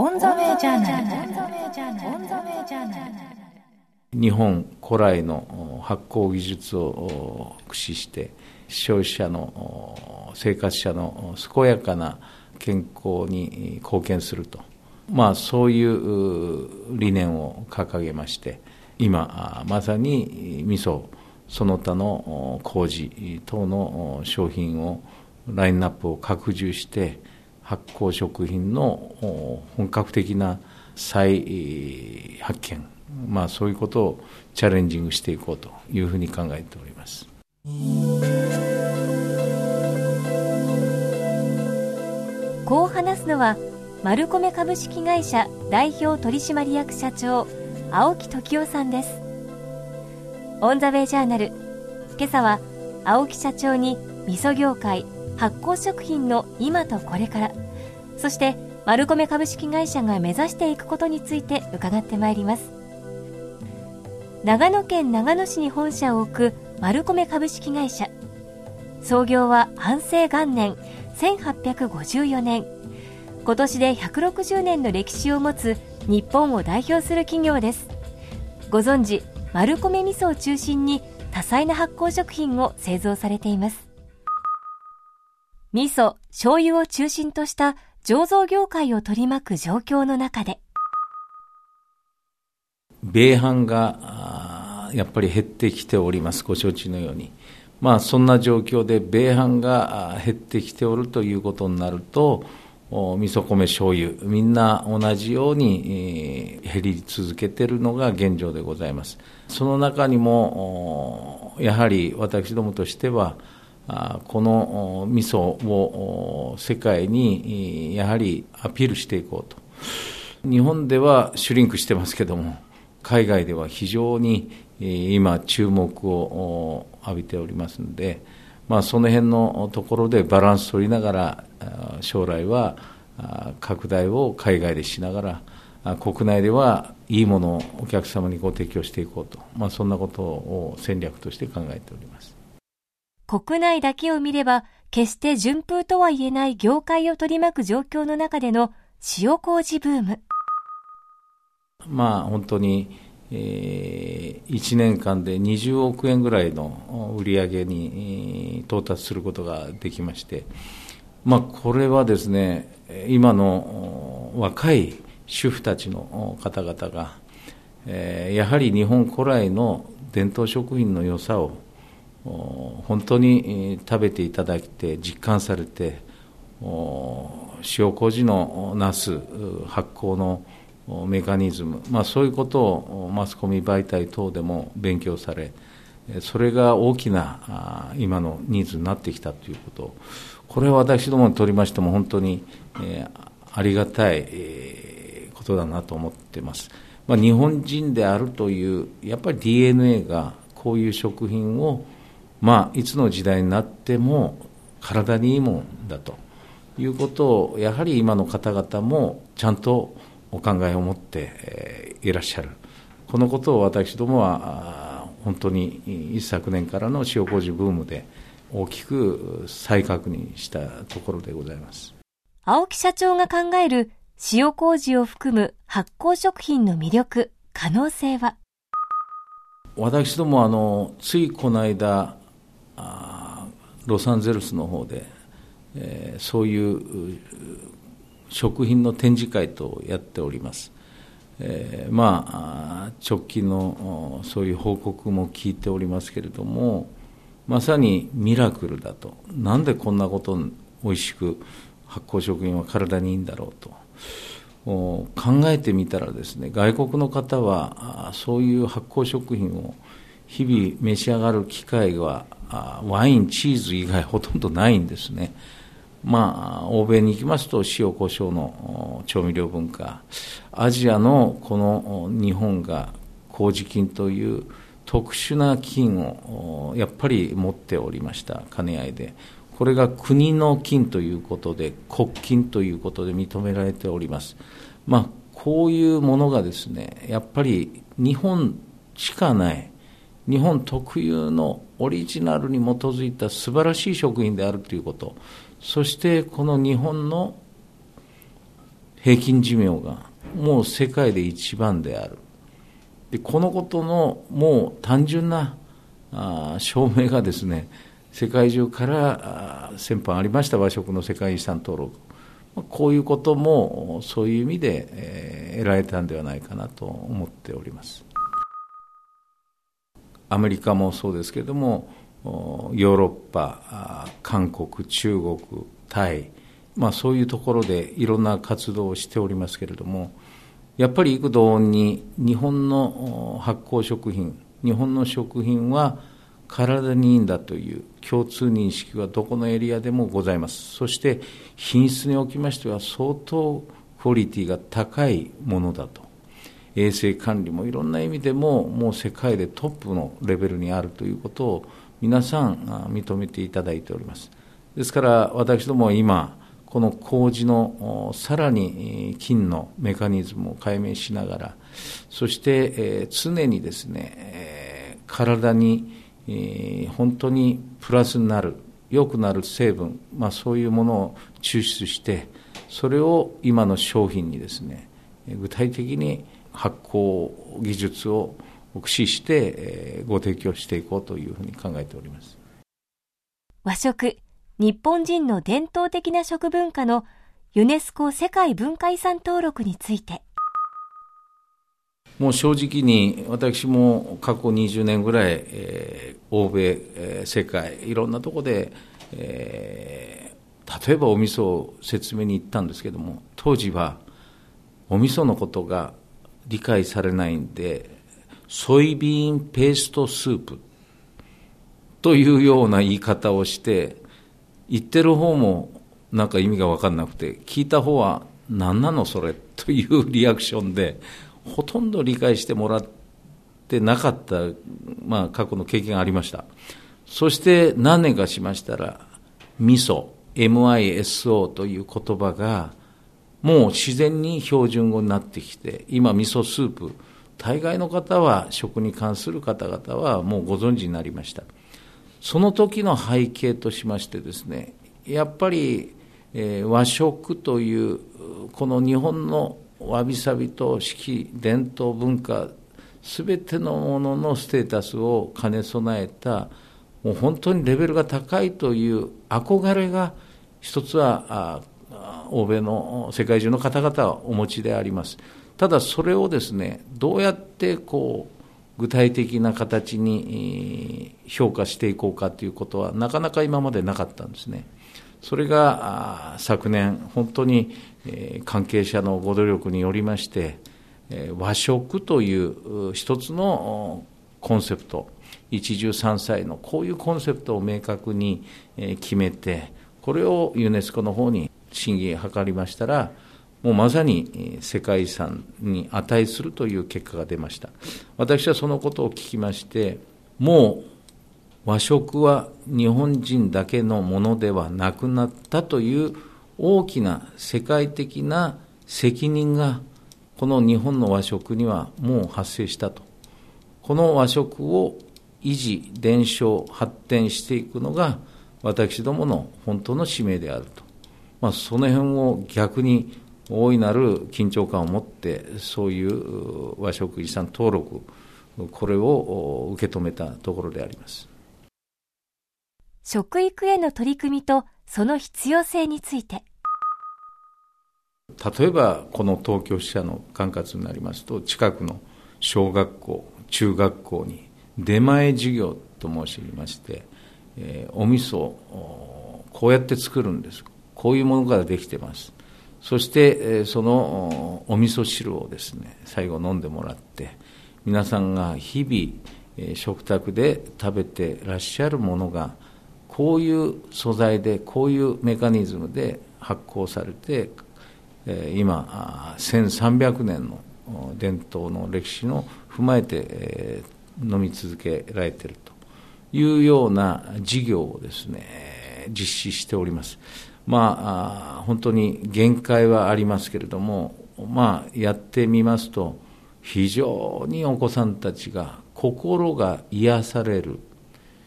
オンザウェイジャーナル。日本古来の発酵技術を駆使して消費者の生活者の健やかな健康に貢献すると、まあ、そういう理念を掲げまして今まさに味噌その他の麹等の商品をラインナップを拡充して発酵食品の本格的な再発見、まあ、そういうことをチャレンジングしていこうというふうに考えております。こう話すのはマルコメ株式会社代表取締役社長青木時夫さんですオンザウェイジャーナル今朝は青木社長に味噌業界発酵食品の今とこれからそしてマルコメ株式会社が目指していくことについて伺ってまいります。長野県長野市に本社を置くマルコメ株式会社。創業は安政元年1854年。今年で160年の歴史を持つ日本を代表する企業です。ご存知マルコメ味噌を中心に多彩な発酵食品を製造されています。味噌醤油を中心とした醸造業界を取り巻く状況の中で。米飯がやっぱり減ってきております。ご承知のように。まあ、そんな状況で米飯が減ってきておるということになると、味噌米醤油みんな同じように減り続けているのが現状でございます。その中にもやはり私どもとしてはこの味噌を世界にやはりアピールしていこうと。日本ではシュリンクしてますけども海外では非常に今注目を浴びておりますので、まあ、その辺のところでバランス取りながら将来は拡大を海外でしながら国内ではいいものをお客様にご提供していこうと、まあ、そんなことを戦略として考えております。国内だけを見れば決して順風とは言えない業界を取り巻く状況の中での塩麹ブーム。まあ本当にえー、1年間で20億円ぐらいの売り上げに到達することができまして、まあ、これはですね今の若い主婦たちの方々が、えー、やはり日本古来の伝統食品の良さを本当に食べていただいて実感されて塩麹のなす発酵のメカニズム、まあ、そういうことをマスコミ媒体等でも勉強され、それが大きな今のニーズになってきたということ、これは私どもにとりましても本当に、ありがたい、ことだなと思っています。まあ、日本人であるという、やっぱり DNA がこういう食品を、まあ、いつの時代になっても体にいいもんだということを、やはり今の方々もちゃんとお考えを持っていらっしゃる、このことを私どもは本当に一昨年からの塩麹ブームで大きく再確認したところでございます。青木社長が考える塩麹を含む発酵食品の魅力、可能性は？私どもあのついこの間ロサンゼルスの方で、えー、そういう食品の展示会とやっております。えー、まあ直近のそういう報告も聞いておりますけれどもまさにミラクルだとなんでこんなこと美味しく発酵食品は体にいいんだろうと考えてみたらですね外国の方はそういう発酵食品を日々召し上がる機会はワインチーズ以外 ほとんどないんですね。まあ、欧米に行きますと塩コショウの調味料文化。アジアのこの日本が麹菌という特殊な菌をやっぱり持っておりました。兼ね合いで。これが国の菌ということで国菌ということで認められております。まあこういうものがですねやっぱり日本しかない日本特有のオリジナルに基づいた素晴らしい食品であるということそしてこの日本の平均寿命がもう世界で一番である。でこのことのもう単純なあ証明がですね、世界中から先般ありました和食の世界遺産登録。こういうこともそういう意味で、え、得られたんではないかなと思っております。アメリカもそうですけれども、ヨーロッパ、韓国、中国、タイ、まあ、そういうところでいろんな活動をしておりますけれども、やっぱり幾度に日本の発酵食品、日本の食品は体にいいんだという共通認識はどこのエリアでもございます。そして品質におきましては相当クオリティが高いものだと。衛生管理もいろんな意味でももう世界でトップのレベルにあるということを皆さん認めていただいております。ですから私ども今この麹のさらに菌のメカニズムを解明しながら、そして常にですね、体に本当にプラスになる、良くなる成分、まあ、そういうものを抽出して、それを今の商品にですね、具体的に発酵技術を駆使してご提供していこうというふうに考えております。和食日本人の伝統的な食文化のユネスコ世界文化遺産登録についてもう正直に私も過去20年ぐらい、えー、欧米、えー、世界いろんなところで、えー、例えばお味噌を説明に行ったんですけども当時はお味噌のことが理解されないんでソイビーンペーストスープというような言い方をして言ってる方もなんか意味が分かんなくて、聞いた方は何なのそれというリアクションで、ほとんど理解してもらってなかった、まあ過去の経験がありました。そして何年かしましたら、味噌、MISO という言葉が、もう自然に標準語になってきて、今味噌スープ、大概の方は、食に関する方々はもうご存知になりました。その時の背景としましてですねやっぱり、えー、和食というこの日本のわびさびと四季伝統文化すべてのもののステータスを兼ね備えたもう本当にレベルが高いという憧れが一つは欧米の世界中の方々はお持ちでありますただそれをですねどうやってこう具体的な形に評価していこうかということはなかなか今までなかったんですね。それが昨年、本当に関係者のご努力によりまして、和食という一つのコンセプト、一汁三菜のこういうコンセプトを明確に決めて、これをユネスコの方に審議を図りましたら、もうまさに世界遺産に値するという結果が出ました。私はそのことを聞きまして、もう和食は日本人だけのものではなくなったという大きな世界的な責任がこの日本の和食にはもう発生したと。この和食を維持、伝承、発展していくのが私どもの本当の使命であると。まあ、その辺を逆に大いなる緊張感を持ってそういう和食遺産登録これを受け止めたところであります。食育への取り組みとその必要性について。例えばこの東京支社の管轄になりますと近くの小学校中学校に出前授業と申しまして、えー、お味噌をこうやって作るんですこういうものからできてますそして、そのお味噌汁をですね、最後飲んでもらって、皆さんが日々、食卓で食べてらっしゃるものが、こういう素材で、こういうメカニズムで発酵されて、今、1300年の伝統の歴史の踏まえて飲み続けられているというような事業をですね、実施しております。まあ、本当に限界はありますけれども、まあ、やってみますと、非常にお子さんたちが心が癒される、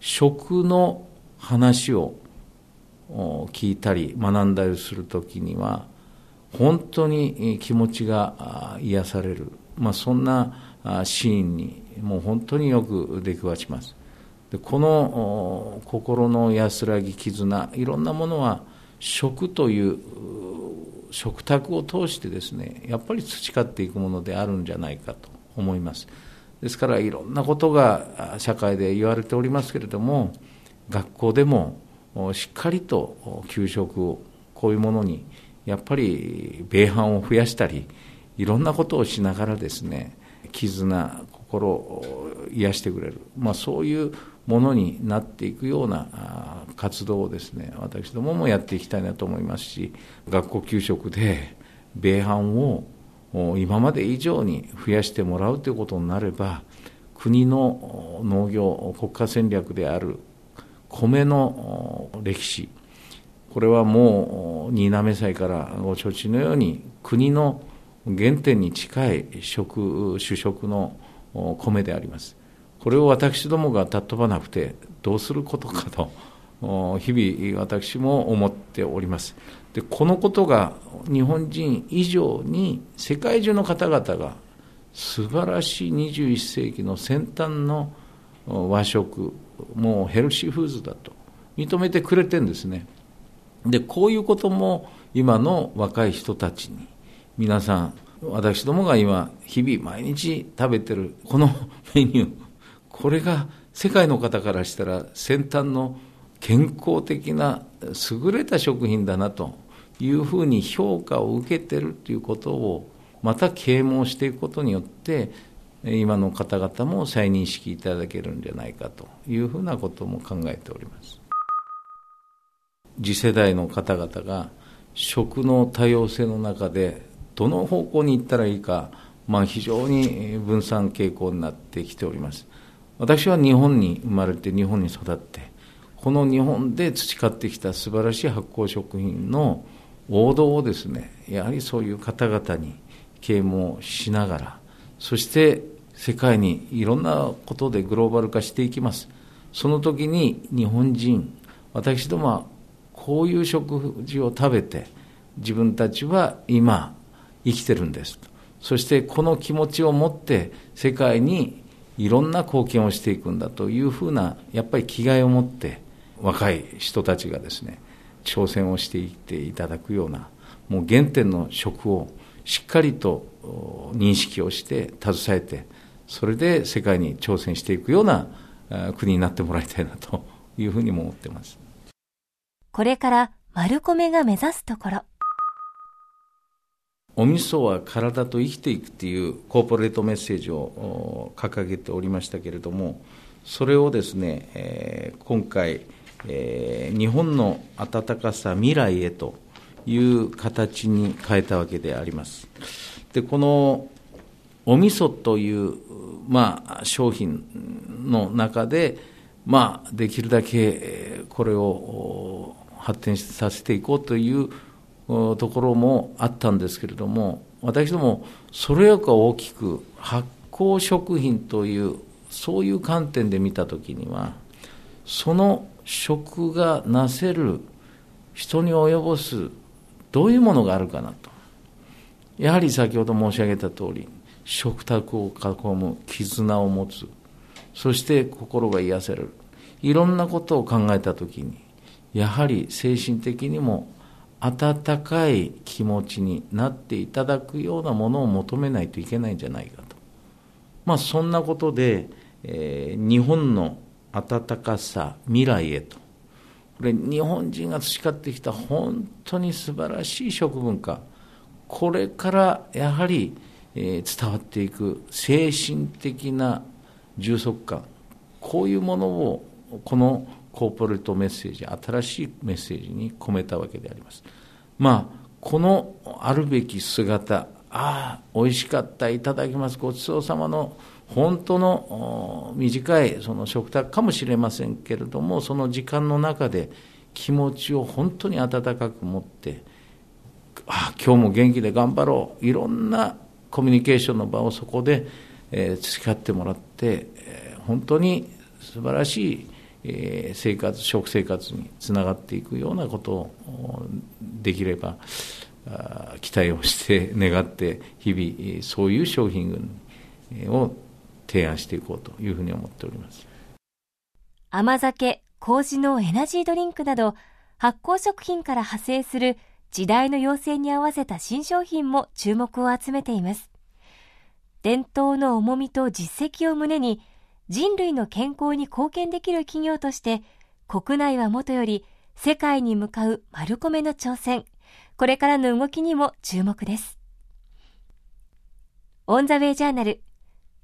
食の話を聞いたり学んだりするときには、本当に気持ちが癒される、まあ、そんなシーンにもう本当によく出くわします。でこの心の安らぎ絆いろんなものは食という食卓を通してですねやっぱり培っていくものであるんじゃないかと思います。ですからいろんなことが社会で言われておりますけれども学校でもしっかりと給食をこういうものにやっぱり米飯を増やしたりいろんなことをしながらですね絆心を癒してくれる、まあ、そういうものになっていくような活動をですね私どももやっていきたいなと思いますし学校給食で米飯を今まで以上に増やしてもらうということになれば国の農業国家戦略である米の歴史これはもう新滑祭からご承知のように国の原点に近い食主食の米であります。これを私どもが尊ばなくてどうすることかと 日々私も思っております。でこのことが日本人以上に世界中の方々が素晴らしい21世紀の先端の和食もうヘルシーフーズだと認めてくれてるんですね。でこういうことも今の若い人たちに皆さん私どもが今日々毎日食べてるこのメニューこれが世界の方からしたら先端の健康的な優れた食品だなというふうに評価を受けてるということをまた啓蒙していくことによって今の方々も再認識いただけるんじゃないかというふうなことも考えております。次世代の方々が食の多様性の中でどの方向に行ったらいいか、まあ、非常に分散傾向になってきております。私は日本に生まれて日本に育ってこの日本で培ってきた素晴らしい発酵食品の王道をですねやはりそういう方々に啓蒙しながらそして世界にいろんなことでグローバル化していきます。その時に日本人私どもはこういう食事を食べて自分たちは今生きてるんですそしてこの気持ちを持って世界にいろんな貢献をしていくんだというふうなやっぱり気概を持って若い人たちがですね挑戦をしていっていただくようなもう原点の食をしっかりと認識をして携えてそれで世界に挑戦していくような国になってもらいたいなというふうにも思ってます。これから丸米が目指すところ。お味噌は体と生きていくっていうコーポレートメッセージを掲げておりましたけれどもそれをですね、えー、今回、えー、日本の温かさ未来へという形に変えたわけであります。でこのお味噌という、まあ、商品の中で、まあ、できるだけこれを発展させていこうというところもあったんですけれども私どもそれよく大きく発酵食品というそういう観点で見た時にはその食がなせる人に及ぼすどういうものがあるかなと。やはり先ほど申し上げた通り食卓を囲む絆を持つそして心が癒せるいろんなことを考えた時にやはり精神的にも温かい気持ちになっていただくようなものを求めないといけないんじゃないかと。まあそんなことで、えー、日本の温かさ、未来へと。これ日本人が培ってきた本当に素晴らしい食文化。これからやはり、えー、伝わっていく精神的な充足感。こういうものをこのコーポレートメッセージ、新しいメッセージに込めたわけであります。まあ、このあるべき姿、ああ、美味しかった、いただきます、ごちそうさまの本当の短いその食卓かもしれませんけれども、その時間の中で気持ちを本当に温かく持って、ああ、今日も元気で頑張ろう、いろんなコミュニケーションの場をそこで、え、培ってもらって、え、本当に素晴らしいえ生活食生活につながっていくようなことをできれば期待をして願って日々そういう商品を提案していこうというふうに思っております。甘酒麹のエナジードリンクなど発酵食品から派生する時代の要請に合わせた新商品も注目を集めています。伝統の重みと実績を胸に人類の健康に貢献できる企業として国内はもとより世界に向かう丸米の挑戦。これからの動きにも注目です。オンザウェイジャーナル。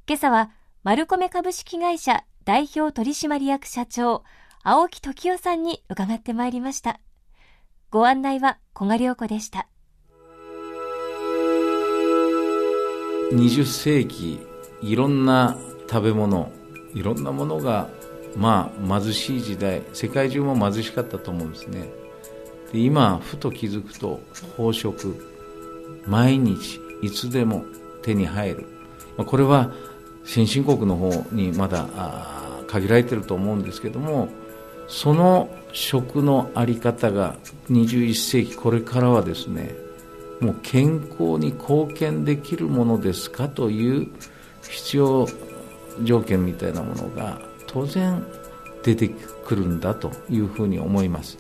今朝は丸米株式会社代表取締役社長青木時夫さんに伺ってまいりました。ご案内は小賀良子でした。20世紀いろんな食べ物いろんなものがまあ貧しい時代世界中も貧しかったと思うんですね。で今ふと気づくと飽食。毎日いつでも手に入る。まあこれは先進国の方にまだ限られてると思うんですけどもその食の在り方が21世紀これからはですねもう健康に貢献できるものですかという必要条件みたいなものが当然出てくるんだというふうに思います。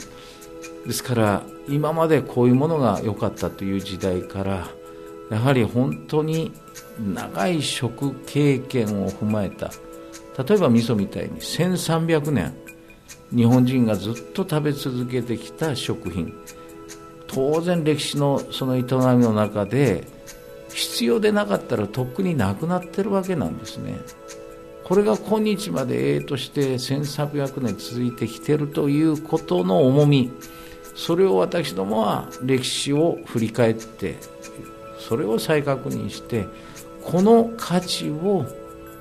ですから今までこういうものが良かったという時代からやはり本当に長い食経験を踏まえた例えば味噌みたいに1300年日本人がずっと食べ続けてきた食品当然歴史のその営みの中で必要でなかったらとっくになくなってるわけなんですね。これが今日まで永遠として1300年続いてきているということの重み。それを私どもは歴史を振り返ってそれを再確認してこの価値を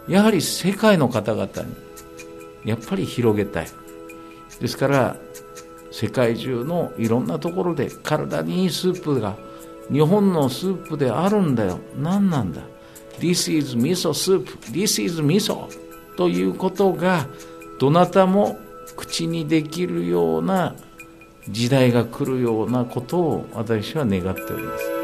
やはり世界の方々にやっぱり広げたい。ですから世界中のいろんなところで体にいいスープが日本のスープであるんだよ。何なんだ？This is 味噌スープ This is 味噌ということがどなたも口にできるような時代が来るようなことを私は願っております。